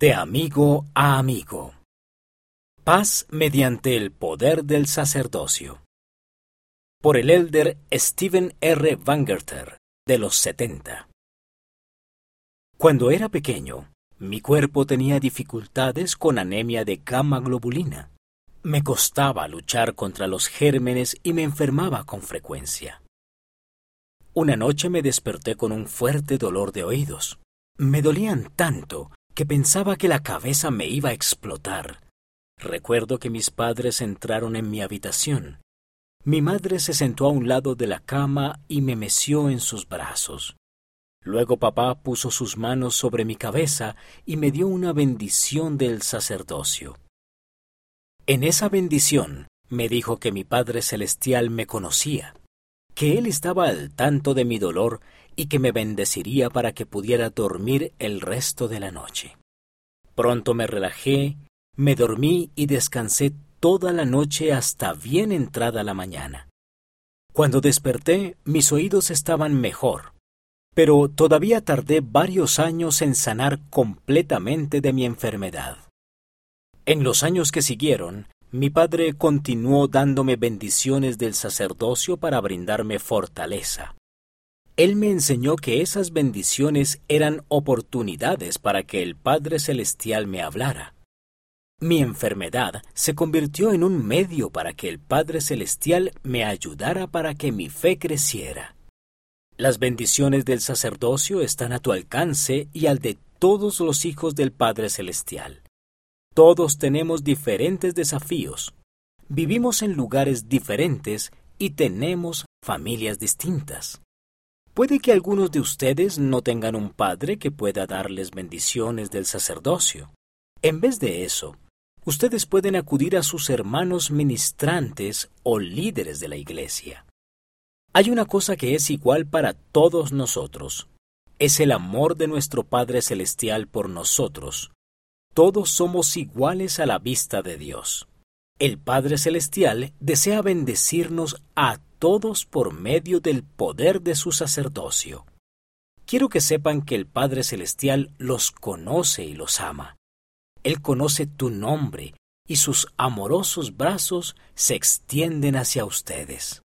De amigo a amigo. Paz mediante el poder del sacerdocio. Por el elder Stephen R. Vangerter, de los 70. Cuando era pequeño, mi cuerpo tenía dificultades con anemia de gamma globulina. Me costaba luchar contra los gérmenes y me enfermaba con frecuencia. Una noche me desperté con un fuerte dolor de oídos. Me dolían tanto que pensaba que la cabeza me iba a explotar. Recuerdo que mis padres entraron en mi habitación. Mi madre se sentó a un lado de la cama y me meció en sus brazos. Luego papá puso sus manos sobre mi cabeza y me dio una bendición del sacerdocio. En esa bendición me dijo que mi Padre Celestial me conocía, que Él estaba al tanto de mi dolor y que me bendeciría para que pudiera dormir el resto de la noche. Pronto me relajé, me dormí y descansé toda la noche hasta bien entrada la mañana. Cuando desperté, mis oídos estaban mejor, pero todavía tardé varios años en sanar completamente de mi enfermedad. En los años que siguieron, mi padre continuó dándome bendiciones del sacerdocio para brindarme fortaleza. Él me enseñó que esas bendiciones eran oportunidades para que el Padre Celestial me hablara. Mi enfermedad se convirtió en un medio para que el Padre Celestial me ayudara para que mi fe creciera. Las bendiciones del sacerdocio están a tu alcance y al de todos los hijos del Padre Celestial. Todos tenemos diferentes desafíos. Vivimos en lugares diferentes y tenemos familias distintas. Puede que algunos de ustedes no tengan un padre que pueda darles bendiciones del sacerdocio. En vez de eso, ustedes pueden acudir a sus hermanos ministrantes o líderes de la iglesia. Hay una cosa que es igual para todos nosotros. Es el amor de nuestro Padre Celestial por nosotros. Todos somos iguales a la vista de Dios. El Padre Celestial desea bendecirnos a todos por medio del poder de su sacerdocio. Quiero que sepan que el Padre Celestial los conoce y los ama. Él conoce tu nombre y sus amorosos brazos se extienden hacia ustedes.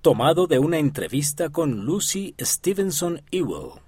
Tomado de una entrevista con Lucy Stevenson Ewell.